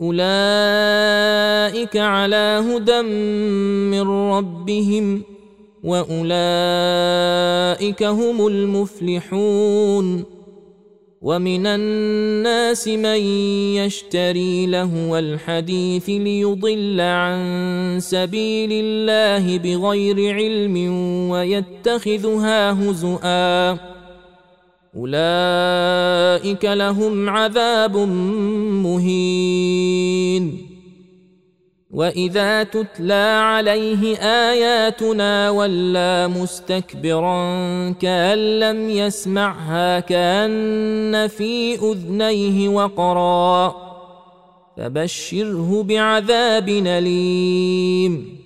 أولئك على هدى من ربهم وأولئك هم المفلحون ومن الناس من يشتري لهو الحديث ليضل عن سبيل الله بغير علم ويتخذها هزؤا أولئك لهم عذاب مهين. وإذا تتلى عليه آياتنا ولى مستكبرا كأن لم يسمعها كأن في أذنيه وقرا فبشره بعذاب أليم.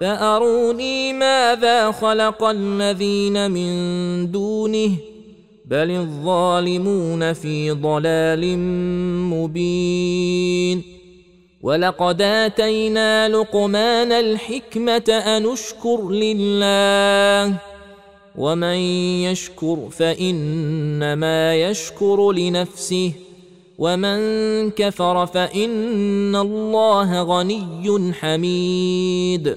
فأروني ماذا خلق الذين من دونه بل الظالمون في ضلال مبين ولقد آتينا لقمان الحكمة أن اشكر لله ومن يشكر فإنما يشكر لنفسه ومن كفر فإن الله غني حميد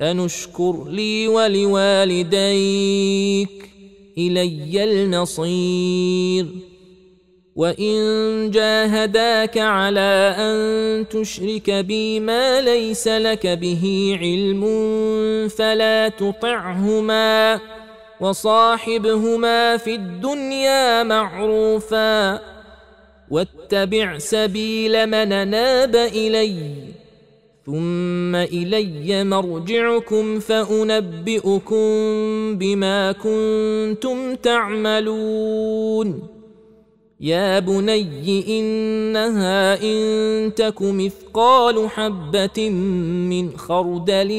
أنشكر لي ولوالديك إلي المصير وإن جاهداك على أن تشرك بي ما ليس لك به علم فلا تطعهما وصاحبهما في الدنيا معروفا. واتبع سبيل من ناب اليّ. ثم إلي مرجعكم فأنبئكم بما كنتم تعملون. يا بني إنها إن تك مثقال حبة من خردل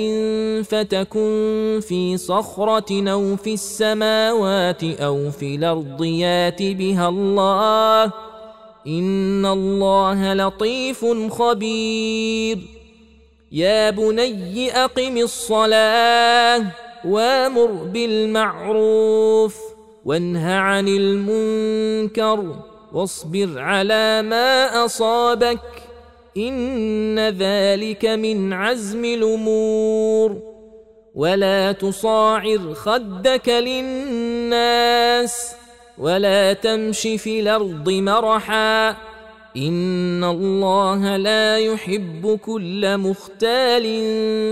فتكن في صخرة أو في السماوات أو في الأرض يات بها الله. إن الله لطيف خبير. يا بني أقم الصلاة وأمر بالمعروف وانه عن المنكر واصبر على ما أصابك إن ذلك من عزم الأمور ولا تصاعر خدك للناس ولا تمش في الأرض مرحا ان الله لا يحب كل مختال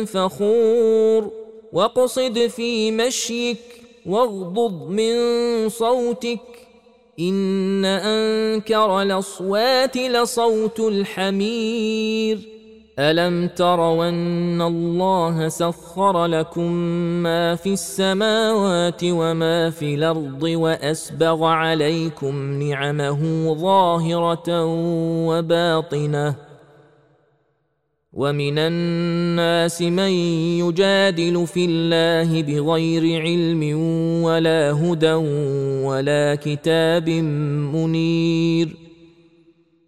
فخور واقصد في مشيك واغضض من صوتك ان انكر الاصوات لصوت الحمير ألم تروا أن الله سخر لكم ما في السماوات وما في الأرض وأسبغ عليكم نعمه ظاهرة وباطنة ومن الناس من يجادل في الله بغير علم ولا هدى ولا كتاب منير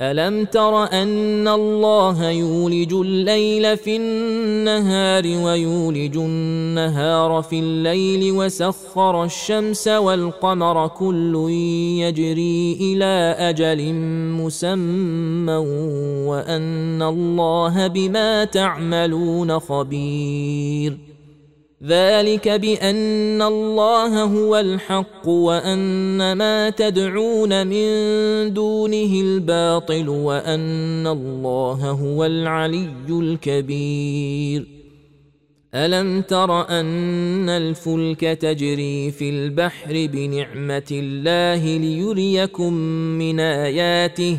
ألم تر أن الله يولج الليل في النهار ويولج النهار في الليل وسخر الشمس والقمر كل يجري إلى أجل مسمى وأن الله بما تعملون خبير ذلك بأن الله هو الحق وأن ما تدعون من دونه الباطل وأن الله هو العلي الكبير. ألم تر أن الفلك تجري في البحر بنعمة الله ليريكم من آياته؟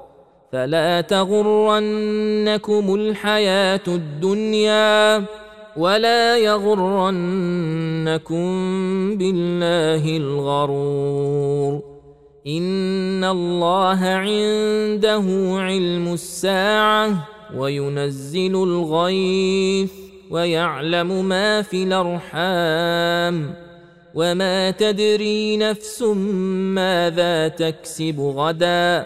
فلا تغرنكم الحياة الدنيا ولا يغرنكم بالله الغرور. إن الله عنده علم الساعة وينزل الغيث ويعلم ما في الأرحام. وما تدري نفس ماذا تكسب غدا.